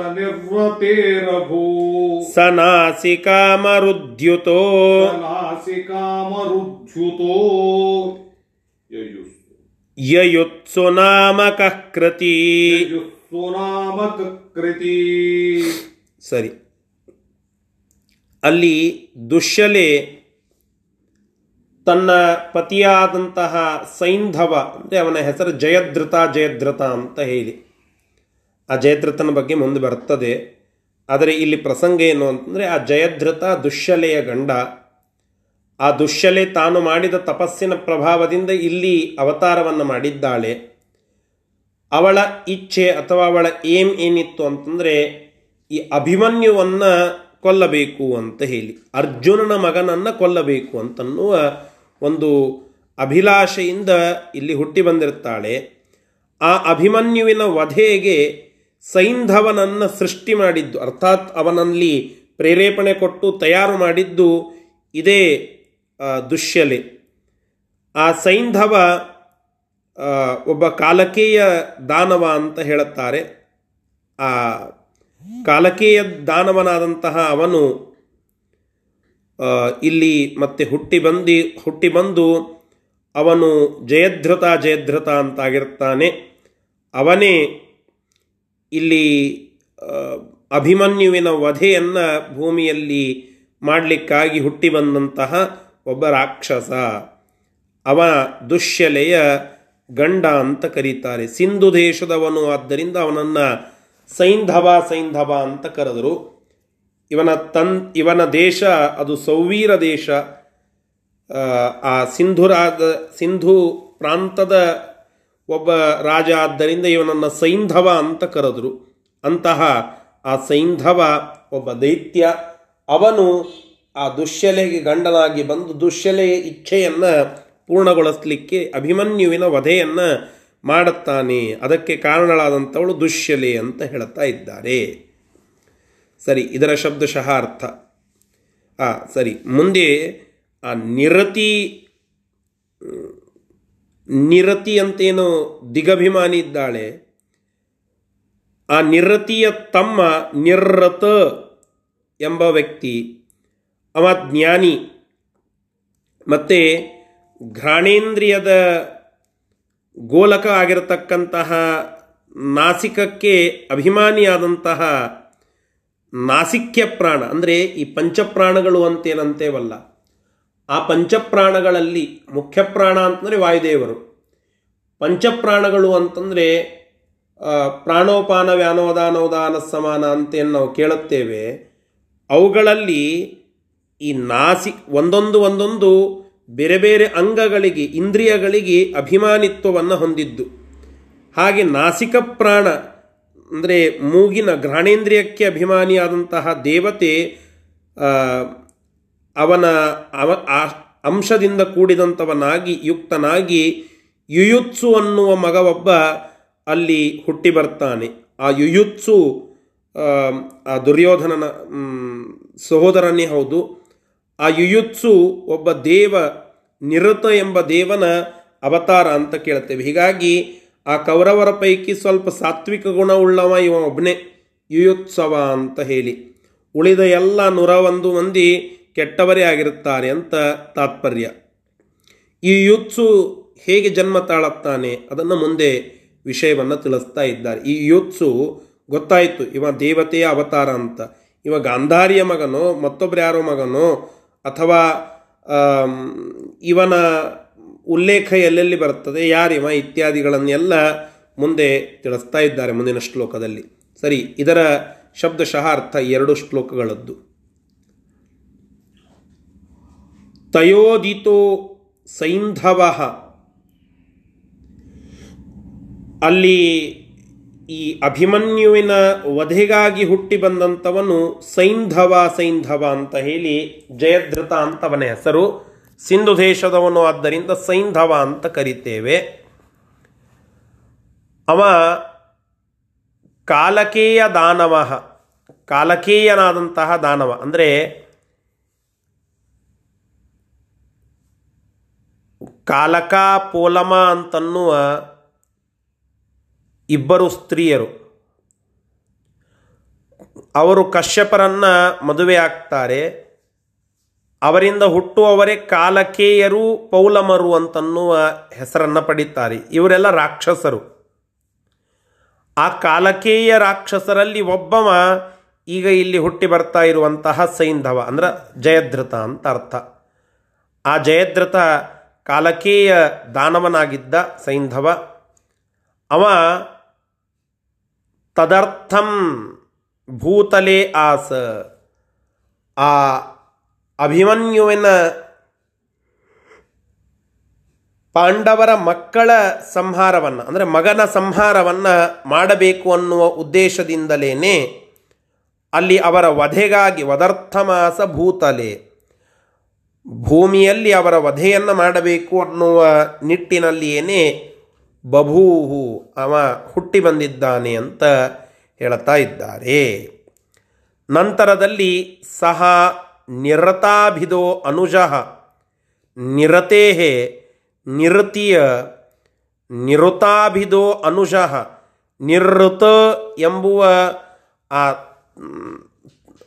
S1: ನಾಮಕಃ ಕೃತಿ
S2: ಕೃತಿ
S1: ಸರಿ. ಅಲ್ಲಿ ದುಶ್ಯಲೆ ತನ್ನ ಪತಿಯಾದಂತಹ ಸೈಂಧವ ಅಂದರೆ ಅವನ ಹೆಸರು ಜಯದ್ರತ ಜಯದ್ರತ ಅಂತ ಹೇಳಿ. ಆ ಜಯದ್ರತನ ಬಗ್ಗೆ ಮುಂದೆ ಬರ್ತದೆ. ಆದರೆ ಇಲ್ಲಿ ಪ್ರಸಂಗ ಏನು ಅಂತಂದರೆ ಆ ಜಯದ್ರತ ದುಶ್ಯಲೆಯ ಗಂಡ ಆ ದುಶ್ಯಲೆ ತಾನು ಮಾಡಿದ ತಪಸ್ಸಿನ ಪ್ರಭಾವದಿಂದ ಇಲ್ಲಿ ಅವತಾರವನ್ನು ಮಾಡಿದ್ದಾಳೆ. ಅವಳ ಇಚ್ಛೆ ಅಥವಾ ಅವಳ ಏಮ್ ಏನಿತ್ತು ಅಂತಂದರೆ ಈ ಅಭಿಮನ್ಯುವನ್ನು ಕೊಲ್ಲಬೇಕು ಅಂತ ಹೇಳಿ, ಅರ್ಜುನನ ಮಗನನ್ನು ಕೊಲ್ಲಬೇಕು ಅಂತನ್ನುವ ಒಂದು ಅಭಿಲಾಷೆಯಿಂದ ಇಲ್ಲಿ ಹುಟ್ಟಿ ಬಂದಿರ್ತಾಳೆ. ಆ ಅಭಿಮನ್ಯುವಿನ ವಧೆಗೆ ಸೈಂಧವನನ್ನು ಸೃಷ್ಟಿ ಮಾಡಿದ್ದು, ಅರ್ಥಾತ್ ಅವನಲ್ಲಿ ಪ್ರೇರೇಪಣೆ ಕೊಟ್ಟು ತಯಾರು ಮಾಡಿದ್ದು ಇದೇ ದುಶ್ಯಲೆ ಆ ಸೈಂಧವ ಒಬ್ಬ ಕಾಲಕೇಯ ದಾನವ ಅಂತ ಹೇಳುತ್ತಾರೆ. ಆ, ಕಾಲಕೇಯ ದಾನವನಾದಂತಹ ಅವನು ಇಲ್ಲಿ ಮತ್ತೆ ಹುಟ್ಟಿ ಬಂದು ಹುಟ್ಟಿ ಬಂದು ಅವನು ಜಯಧೃತ ಜಯಧೃತ ಅಂತಾಗಿರ್ತಾನೆ ಅವನೇ ಇಲ್ಲಿ ಅಭಿಮನ್ಯುವಿನ ವಧೆಯನ್ನು ಭೂಮಿಯಲ್ಲಿ ಮಾಡಲಿಕ್ಕಾಗಿ ಹುಟ್ಟಿ ಬಂದಂತಹ ಒಬ್ಬ ರಾಕ್ಷಸ. ಅವ ದುಶ್ಯಲೆಯ ಗಂಡ ಅಂತ ಕರೀತಾರೆ. ಸಿಂಧು ದೇಶದವನು ಆದ್ದರಿಂದ ಅವನನ್ನು ಸೈಂಧವ ಸೈಂಧವ ಅಂತ ಕರೆದರು. ಇವನ ತನ್ ಇವನ ದೇಶ ಅದು ಸೌವೀರ ದೇಶ. ಆ, ಸಿಂಧುರಾದ ಸಿಂಧು ಪ್ರಾಂತದ ಒಬ್ಬ ರಾಜ ಆದ್ದರಿಂದ ಇವನನ್ನು ಸೈಂಧವ ಅಂತ ಕರೆದರು. ಅಂತಹ ಆ ಸೈಂಧವ ಒಬ್ಬ ದೈತ್ಯ ಅವನು ಆ ದುಶ್ಯಲೆಗೆ ಗಂಡನಾಗಿ ಬಂದು ದುಶ್ಯಲೆಯ ಇಚ್ಛೆಯನ್ನು ಪೂರ್ಣಗೊಳಿಸಲಿಕ್ಕೆ ಅಭಿಮನ್ಯುವಿನ ವಧೆಯನ್ನು ಮಾಡುತ್ತಾನೆ. ಅದಕ್ಕೆ ಕಾರಣಳಾದಂಥವಳು ದುಶ್ಯಲೆ ಅಂತ ಹೇಳ್ತಾ ಇದ್ದಾರೆ. ಸರಿ, ಇದರ ಶಬ್ದಶಃ ಅರ್ಥ ಆ, ಸರಿ, ಮುಂದೆ ಆ ನಿರತಿ ನಿರತಿ ಅಂತೇನು ದಿಗಭಿಮಾನಿ ಇದ್ದಾಳೆ. ಆ ನಿರತಿಯ ತಮ್ಮ ನಿರ್ರತ ಎಂಬ ವ್ಯಕ್ತಿ ಅವ ಜ್ಞಾನಿ ಮತ್ತು ಘ್ರಾಣೇಂದ್ರಿಯದ ಗೋಲಕ ಆಗಿರತಕ್ಕಂತಹ ನಾಸಿಕಕ್ಕೆ ಅಭಿಮಾನಿಯಾದಂತಹ ನಾಸಿಕ್ಯ ಪ್ರಾಣ ಅಂದರೆ ಈ ಪಂಚಪ್ರಾಣಗಳು ಅಂತೇನಂತೇವಲ್ಲ, ಆ ಪಂಚಪ್ರಾಣಗಳಲ್ಲಿ ಮುಖ್ಯ ಪ್ರಾಣ ಅಂತಂದರೆ ವಾಯುದೇವರು. ಪಂಚಪ್ರಾಣಗಳು ಅಂತಂದರೆ ಪ್ರಾಣೋಪಾನ ವ್ಯಾನೋದಾನೋದಾನ ಸಮಾನ ಅಂತೇನು ನಾವು ಕೇಳುತ್ತೇವೆ, ಅವುಗಳಲ್ಲಿ ಈ ನಾಸಿ ಒಂದೊಂದು ಒಂದೊಂದು ಬೇರೆ ಬೇರೆ ಅಂಗಗಳಿಗೆ, ಇಂದ್ರಿಯಗಳಿಗೆ ಅಭಿಮಾನಿತ್ವವನ್ನು ಹೊಂದಿದ್ದು. ಹಾಗೆ ನಾಸಿಕ ಪ್ರಾಣ, ಅಂದರೆ ಮೂಗಿನ ಘ್ರಾಣೇಂದ್ರಿಯಕ್ಕೆ ಅಭಿಮಾನಿಯಾದಂತಹ ದೇವತೆ ಅವನ ಅವ ಅಂಶದಿಂದ ಕೂಡಿದಂಥವನಾಗಿ, ಯುಕ್ತನಾಗಿ ಯುಯುತ್ಸು ಅನ್ನುವ ಮಗ ಒಬ್ಬ ಅಲ್ಲಿ ಹುಟ್ಟಿ ಬರ್ತಾನೆ. ಆ ಯುಯುತ್ಸು, ಆ ದುರ್ಯೋಧನನ ಸಹೋದರನೇ ಹೌದು. ಆ ಯುಯುತ್ಸು ಒಬ್ಬ ದೇವ, ನಿರತ ಎಂಬ ದೇವನ ಅವತಾರ ಅಂತ ಕೇಳ್ತೇವೆ. ಹೀಗಾಗಿ ಆ ಕೌರವರ ಪೈಕಿ ಸ್ವಲ್ಪ ಸಾತ್ವಿಕ ಗುಣವುಳ್ಳವ ಇವ ಒಬ್ಬನೇ ಯುಯುತ್ಸವ ಅಂತ ಹೇಳಿ. ಉಳಿದ ಎಲ್ಲ ನೂರ ಒಂದು ಮಂದಿ ಕೆಟ್ಟವರೇ ಆಗಿರುತ್ತಾರೆ ಅಂತ ತಾತ್ಪರ್ಯ. ಈ ಯುತ್ಸು ಹೇಗೆ ಜನ್ಮ ತಾಳುತ್ತಾನೆ ಅದನ್ನು ಮುಂದೆ ವಿಷಯವನ್ನು ತಿಳಿಸ್ತಾ ಇದ್ದಾರೆ. ಈ ಯುತ್ಸು ಗೊತ್ತಾಯಿತು, ಇವ ದೇವತೆಯ ಅವತಾರ ಅಂತ. ಇವ ಗಾಂಧಾರಿಯ ಮಗನೋ ಮತ್ತೊಬ್ಬರು ಯಾರೋ ಮಗನೋ ಅಥವಾ ಇವನ ಉಲ್ಲೇಖ ಎಲ್ಲೆಲ್ಲಿ ಬರ್ತದೆ ಯಾರಿವ ಇತ್ಯಾದಿಗಳನ್ನೆಲ್ಲ ಮುಂದೆ ತಿಳಿಸ್ತಾ ಇದ್ದಾರೆ ಮುಂದಿನ ಶ್ಲೋಕದಲ್ಲಿ. ಸರಿ, ಇದರ ಶಬ್ದಶಃ ಅರ್ಥ ಎರಡು ಶ್ಲೋಕಗಳದ್ದು. ತಯೋದಿತೋ ಸೈಂಧವ. ಅಲ್ಲಿ ಈ ಅಭಿಮನ್ಯುವಿನ ವಧೆಗಾಗಿ ಹುಟ್ಟಿ ಬಂದಂಥವನು ಸೈಂಧವ ಸೈಂಧವ ಅಂತ ಹೇಳಿ ಜಯದ್ರಥ ಅಂತವನ ಹೆಸರು. ಸಿಂಧು ದೇಶದವನು ಆದ್ದರಿಂದ ಸೈಂಧವ ಅಂತ ಕರಿತೇವೆ. ಅವ ಕಾಲಕೇಯ ದಾನವ, ಕಾಲಕೇಯನಾದಂತಹ ದಾನವ. ಅಂದರೆ ಕಾಲಕ, ಪೋಲಮ ಅಂತನ್ನುವ ಇಬ್ಬರು ಸ್ತ್ರೀಯರು. ಅವರು ಕಶ್ಯಪರನ್ನ ಮದುವೆ ಆಗ್ತಾರೆ. ಅವರಿಂದ ಹುಟ್ಟುವವರೇ ಕಾಲಕೇಯರು, ಪೌಲಮರು ಅಂತನ್ನುವ ಹೆಸರನ್ನು ಪಡೀತಾರೆ. ಇವರೆಲ್ಲ ರಾಕ್ಷಸರು. ಆ ಕಾಲಕೇಯ ರಾಕ್ಷಸರಲ್ಲಿ ಒಬ್ಬವ ಈಗ ಇಲ್ಲಿ ಹುಟ್ಟಿ ಬರ್ತಾ ಇರುವಂತಹ ಸೈಂಧವ, ಅಂದ್ರೆ ಜಯದ್ರತ ಅಂತ ಅರ್ಥ. ಆ ಜಯದ್ರತ ಕಾಲಕೇಯ ದಾನವನಾಗಿದ್ದ ಸೈಂಧವ. ಅವ ತದರ್ಥಂ ಭೂತಲೆ ಆಸ. ಆ ಅಭಿಮನ್ಯುವಿನ ಪಾಂಡವರ ಮಕ್ಕಳ ಸಂಹಾರವನ್ನು, ಅಂದರೆ ಮಗನ ಸಂಹಾರವನ್ನು ಮಾಡಬೇಕು ಅನ್ನುವ ಉದ್ದೇಶದಿಂದಲೇ ಅಲ್ಲಿ ಅವರ ವಧೆಗಾಗಿ ವದರ್ಥಮಾಸ ಭೂತಲೆ. ಭೂಮಿಯಲ್ಲಿ ಅವರ ವಧೆಯನ್ನು ಮಾಡಬೇಕು ಅನ್ನುವ ನಿಟ್ಟಿನಲ್ಲಿಯೇ ಬಭೂಹು ಅವ ಹುಟ್ಟಿ ಬಂದಿದ್ದಾನೆ ಅಂತ ಹೇಳ್ತಾ ಇದ್ದಾರೆ. ನಂತರದಲ್ಲಿ ಸಹ ನಿರತಾಭಿದೋ ಅನುಜಃ ನಿರತೇಹೇ ನಿರತಿಯ ನಿರುತಾಭಿದೋ ಅನುಜಃ ನಿರೃತ ಎಂಬುವ ಆ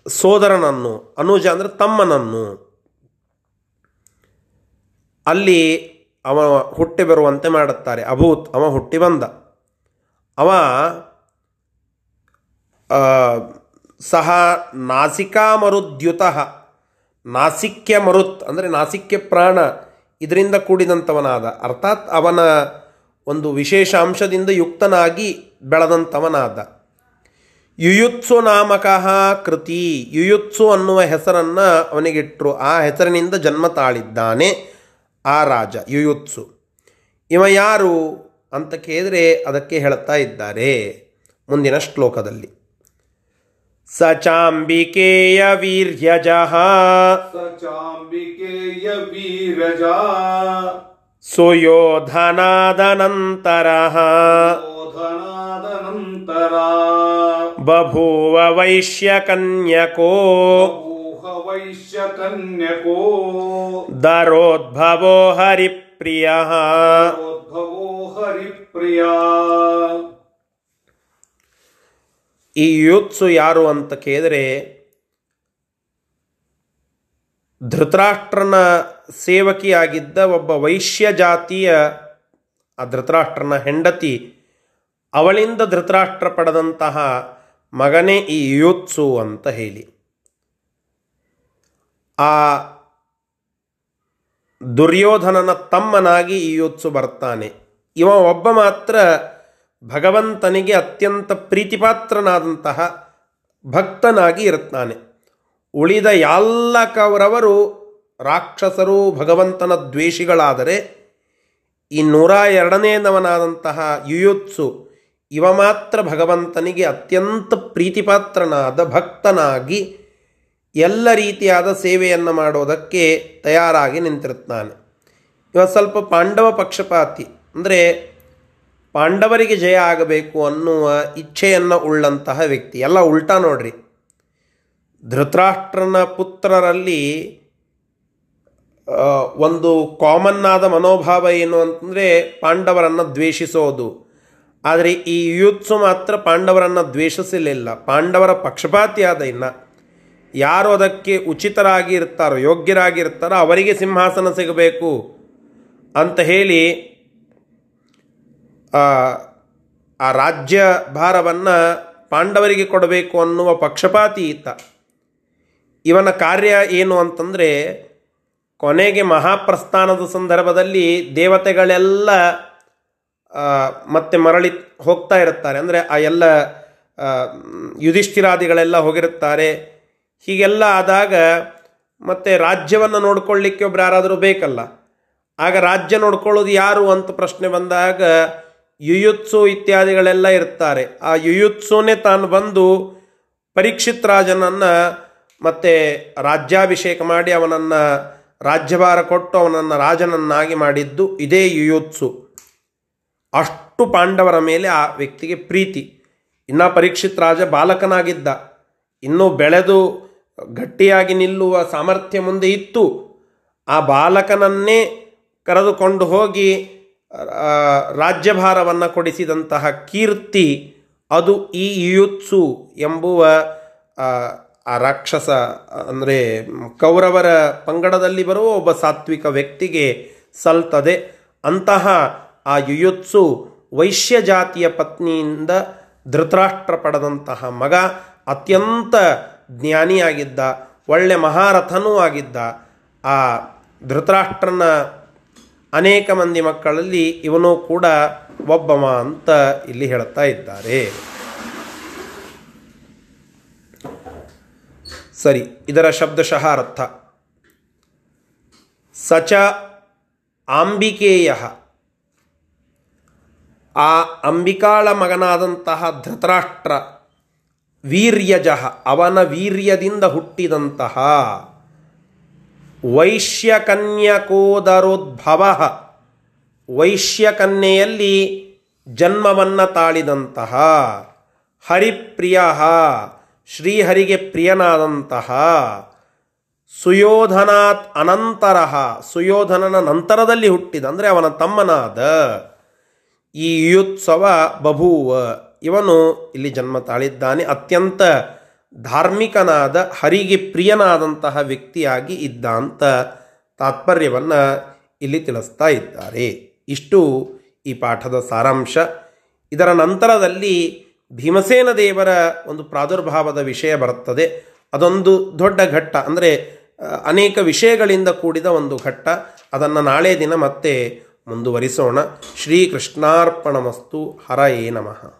S1: ಸೋದರನನ್ನು ಅನುಜ ಅಂದರೆ ತಮ್ಮನನ್ನು. ಅಲ್ಲಿ ಅವ ಹುಟ್ಟಿ ಬರುವಂತೆ ಮಾಡುತ್ತಾರೆ. ಅಭೂತ್, ಅವ ಹುಟ್ಟಿ ಬಂದ. ಅವ ಸಹ ನಾಸಿಕಾ ಮರುದ್ಯುತ. ನಾಸಿಕ್ಯ ಮರುತ್, ಅಂದರೆ ನಾಸಿಕ್ಯ ಪ್ರಾಣ, ಇದರಿಂದ ಕೂಡಿದಂಥವನಾದ. ಅರ್ಥಾತ್ ಅವನ ಒಂದು ವಿಶೇಷ ಅಂಶದಿಂದ ಯುಕ್ತನಾಗಿ ಬೆಳೆದಂಥವನಾದ. ಯುಯುತ್ಸು ನಾಮಕಃ ಕೃತಿ. ಯುಯುತ್ಸು ಅನ್ನುವ ಹೆಸರನ್ನು ಅವನಿಗಿಟ್ಟರು ಆ ಹೆಸರಿನಿಂದ ಜನ್ಮ ತಾಳಿದ್ದಾನೆ. ಆ ರಾಜ ಯುಯುತ್ಸು. ಇವ ಯಾರು ಅಂತ ಕೇಳಿದರೆ ಅದಕ್ಕೆ ಹೇಳ್ತಾ ಇದ್ದಾರೆ ಮುಂದಿನ ಶ್ಲೋಕದಲ್ಲಿ. ಸ ಚಾಂಬಿಕೇಯ ವೀರ್ಯಜ.
S2: ಚಾಂಬಿಕೇಯ ವೀರಜಾ.
S1: ಸುಯೋಧನಾದನಂತರ
S2: ಬಭೂವ ವೈಶ್ಯ
S1: ಬಭೂವ ವೈಶ್ಯಕನ್ಯಕೋ.
S2: ಕನ್ಯಕೋ
S1: ದರೋದ್ಭವೋ ಹರಿಪ್ರಿಯ.
S2: ದರೋದ್ಭವೋ ಹರಿಪ್ರಿಯ.
S1: ಈ ಯುತ್ಸು ಯಾರು ಅಂತ ಕೇಳಿದರೆ ಧೃತರಾಷ್ಟ್ರನ ಸೇವಕಿಯಾಗಿದ್ದ ಒಬ್ಬ ವೈಶ್ಯ ಜಾತಿಯ ಆ ಧೃತರಾಷ್ಟ್ರನ ಹೆಂಡತಿ ಅವಳಿಂದ ಧೃತರಾಷ್ಟ್ರ ಪಡೆದಂತಹ ಮಗನೇ ಈ ಯುತ್ಸು ಅಂತ ಹೇಳಿ. ಆ ದುರ್ಯೋಧನನ ತಮ್ಮನಾಗಿ ಈ ಯೋತ್ಸು ಬರ್ತಾನೆ. ಇವ ಒಬ್ಬ ಮಾತ್ರ ಭಗವಂತನಿಗೆ ಅತ್ಯಂತ ಪ್ರೀತಿಪಾತ್ರನಾದಂತಹ ಭಕ್ತನಾಗಿ ಇರುತ್ತಾನೆ. ಉಳಿದ ಎಲ್ಲ ಕೌರವರು ರಾಕ್ಷಸರು ಭಗವಂತನ ದ್ವೇಷಿಗಳಾದರೆ ಈ ನೂರ ಎರಡನೇನವನಾದಂತಹ ಯುಯುತ್ಸು ಇವ ಮಾತ್ರ ಭಗವಂತನಿಗೆ ಅತ್ಯಂತ ಪ್ರೀತಿಪಾತ್ರನಾದ ಭಕ್ತನಾಗಿ ಎಲ್ಲ ರೀತಿಯಾದ ಸೇವೆಯನ್ನು ಮಾಡೋದಕ್ಕೆ ತಯಾರಾಗಿ ನಿಂತಿರುತ್ತಾನೆ. ಇವ ಸ್ವಲ್ಪ ಪಾಂಡವ ಪಕ್ಷಪಾತಿ. ಅಂದರೆ ಪಾಂಡವರಿಗೆ ಜಯ ಆಗಬೇಕು ಅನ್ನುವ ಇಚ್ಛೆಯನ್ನು ಉಳ್ಳಂತಹ ವ್ಯಕ್ತಿ. ಎಲ್ಲ ಉಲ್ಟಾ ನೋಡ್ರಿ. ಧೃತರಾಷ್ಟ್ರನ ಪುತ್ರರಲ್ಲಿ ಒಂದು ಕಾಮನ್ ಆದ ಮನೋಭಾವ ಏನು ಅಂತಂದರೆ ಪಾಂಡವರನ್ನು ದ್ವೇಷಿಸೋದು. ಆದರೆ ಈ ಯುತ್ಸು ಮಾತ್ರ ಪಾಂಡವರನ್ನು ದ್ವೇಷಿಸಲಿಲ್ಲ. ಪಾಂಡವರ ಪಕ್ಷಪಾತಿಯಾದ ಇನ್ನ. ಯಾರು ಅದಕ್ಕೆ ಉಚಿತರಾಗಿ ಇರ್ತಾರೋ, ಯೋಗ್ಯರಾಗಿ ಇರ್ತಾರೋ, ಅವರಿಗೆ ಸಿಂಹಾಸನ ಸಿಗಬೇಕು ಅಂತ ಹೇಳಿ, ಆ ರಾಜ್ಯ ಭಾರವನ್ನು ಪಾಂಡವರಿಗೆ ಕೊಡಬೇಕು ಅನ್ನುವ ಪಕ್ಷಪಾತಿ ಈತ. ಇವನ ಕಾರ್ಯ ಏನು ಅಂತಂದರೆ, ಕೊನೆಗೆ ಮಹಾಪ್ರಸ್ಥಾನದ ಸಂದರ್ಭದಲ್ಲಿ ದೇವತೆಗಳೆಲ್ಲ ಮತ್ತೆ ಮರಳಿ ಹೋಗ್ತಾ ಇರುತ್ತಾರೆ. ಅಂದರೆ ಆ ಎಲ್ಲ ಯುಧಿಷ್ಠಿರಾದಿಗಳೆಲ್ಲ ಹೋಗಿರುತ್ತಾರೆ. ಹೀಗೆಲ್ಲ ಆದಾಗ ಮತ್ತೆ ರಾಜ್ಯವನ್ನು ನೋಡ್ಕೊಳ್ಳಿಕ್ಕೆ ಒಬ್ರು ಯಾರಾದರೂ ಬೇಕಲ್ಲ. ಆಗ ರಾಜ್ಯ ನೋಡ್ಕೊಳ್ಳೋದು ಯಾರು ಅಂತ ಪ್ರಶ್ನೆ ಬಂದಾಗ ಯುಯುತ್ಸು ಇತ್ಯಾದಿಗಳೆಲ್ಲ ಇರ್ತಾರೆ. ಆ ಯುಯುತ್ಸುನೇ ತಾನು ಬಂದು ಪರೀಕ್ಷಿತ್ ರಾಜನನ್ನು ಮತ್ತೆ ರಾಜ್ಯಾಭಿಷೇಕ ಮಾಡಿ ಅವನನ್ನು ರಾಜ್ಯಭಾರ ಕೊಟ್ಟು ಅವನನ್ನು ರಾಜನನ್ನಾಗಿ ಮಾಡಿದ್ದು ಇದೇ ಯುಯುತ್ಸು. ಅಷ್ಟು ಪಾಂಡವರ ಮೇಲೆ ಆ ವ್ಯಕ್ತಿಗೆ ಪ್ರೀತಿ. ಇನ್ನು ಪರೀಕ್ಷಿತ್ ರಾಜ ಬಾಲಕನಾಗಿದ್ದ. ಇನ್ನೂ ಬೆಳೆದು ಗಟ್ಟಿಯಾಗಿ ನಿಲ್ಲುವ ಸಾಮರ್ಥ್ಯ ಮುಂದೆ ಇತ್ತು. ಆ ಬಾಲಕನನ್ನೇ ಕರೆದುಕೊಂಡು ಹೋಗಿ ರಾಜ್ಯಭಾರವನ್ನು ಕೊಡಿಸಿದಂತಹ ಕೀರ್ತಿ ಅದು ಈ ಯುತ್ಸು ಎಂಬುವ ಆ ರಾಕ್ಷಸ, ಅಂದರೆ ಕೌರವರ ಪಂಗಡದಲ್ಲಿ ಬರುವ ಒಬ್ಬ ಸಾತ್ವಿಕ ವ್ಯಕ್ತಿಗೆ ಸಲ್ತದೆ. ಅಂತಹ ಆ ಯುಯುತ್ಸು ವೈಶ್ಯ ಜಾತಿಯ ಪತ್ನಿಯಿಂದ ಧೃತರಾಷ್ಟ್ರ ಪಡೆದಂತಹ ಮಗ, ಅತ್ಯಂತ ಜ್ಞಾನಿಯಾಗಿದ್ದ, ಒಳ್ಳೆ ಮಹಾರಥನೂ ಆಗಿದ್ದ, ಆ ಧೃತರಾಷ್ಟ್ರನ ಅನೇಕ ಮಂದಿ ಮಕ್ಕಳಲ್ಲಿ ಇವನು ಕೂಡ ಒಬ್ಬಮ ಅಂತ ಇಲ್ಲಿ ಹೇಳ್ತಾ ಇದ್ದಾರೆ. ಸರಿ, ಇದರ ಶಬ್ದಶಃ ಅರ್ಥ ಸಚ ಆಂಬಿಕೇಯ ಆ ಅಂಬಿಕಾಳ ಮಗನಾದಂತಹ ಧೃತರಾಷ್ಟ್ರ ವೀರ್ಯಜಃ, ಅವನ ವೀರ್ಯದಿಂದ ಹುಟ್ಟಿದಂತಹ. ವೈಶ್ಯಕನ್ಯಕೋದರೋದ್ಭವ, ವೈಶ್ಯಕನ್ಯೆಯಲ್ಲಿ ಜನ್ಮವನ್ನು ತಾಳಿದಂತಹ. ಹರಿಪ್ರಿಯ, ಶ್ರೀಹರಿಗೆ ಪ್ರಿಯನಾದಂತಹ. ಸುಯೋಧನಾತ್ ಅನಂತರ, ಸುಯೋಧನನ ನಂತರದಲ್ಲಿ ಹುಟ್ಟಿದ, ಅಂದರೆ ಅವನ ತಮ್ಮನಾದ ಈ ಯುತ್ಸವ ಬಭೂವ. ಇವನು ಇಲ್ಲಿ ಜನ್ಮ ತಾಳಿದ್ದಾನೆ. ಅತ್ಯಂತ ಧಾರ್ಮಿಕನಾದ, ಹರಿಗೆ ಪ್ರಿಯನಾದಂತಹ ವ್ಯಕ್ತಿಯಾಗಿ ಇದ್ದ ಅಂತ ತಾತ್ಪರ್ಯವನ್ನು ಇಲ್ಲಿ ತಿಳಿಸ್ತಾ ಇದ್ದಾರೆ. ಇಷ್ಟು ಈ ಪಾಠದ ಸಾರಾಂಶ. ಇದರ ನಂತರದಲ್ಲಿ ಭೀಮಸೇನ ದೇವರ ಒಂದು ಪ್ರಾದುರ್ಭಾವದ ವಿಷಯ ಬರುತ್ತದೆ. ಅದೊಂದು ದೊಡ್ಡ ಘಟ್ಟ. ಅಂದರೆ, ಅನೇಕ ವಿಷಯಗಳಿಂದ ಕೂಡಿದ ಒಂದು ಘಟ್ಟ. ಅದನ್ನು ನಾಳೆ ದಿನ ಮತ್ತೆ ಮುಂದುವರಿಸೋಣ. ಶ್ರೀಕೃಷ್ಣಾರ್ಪಣಮಸ್ತು ಹರಯೇ ನಮಃ.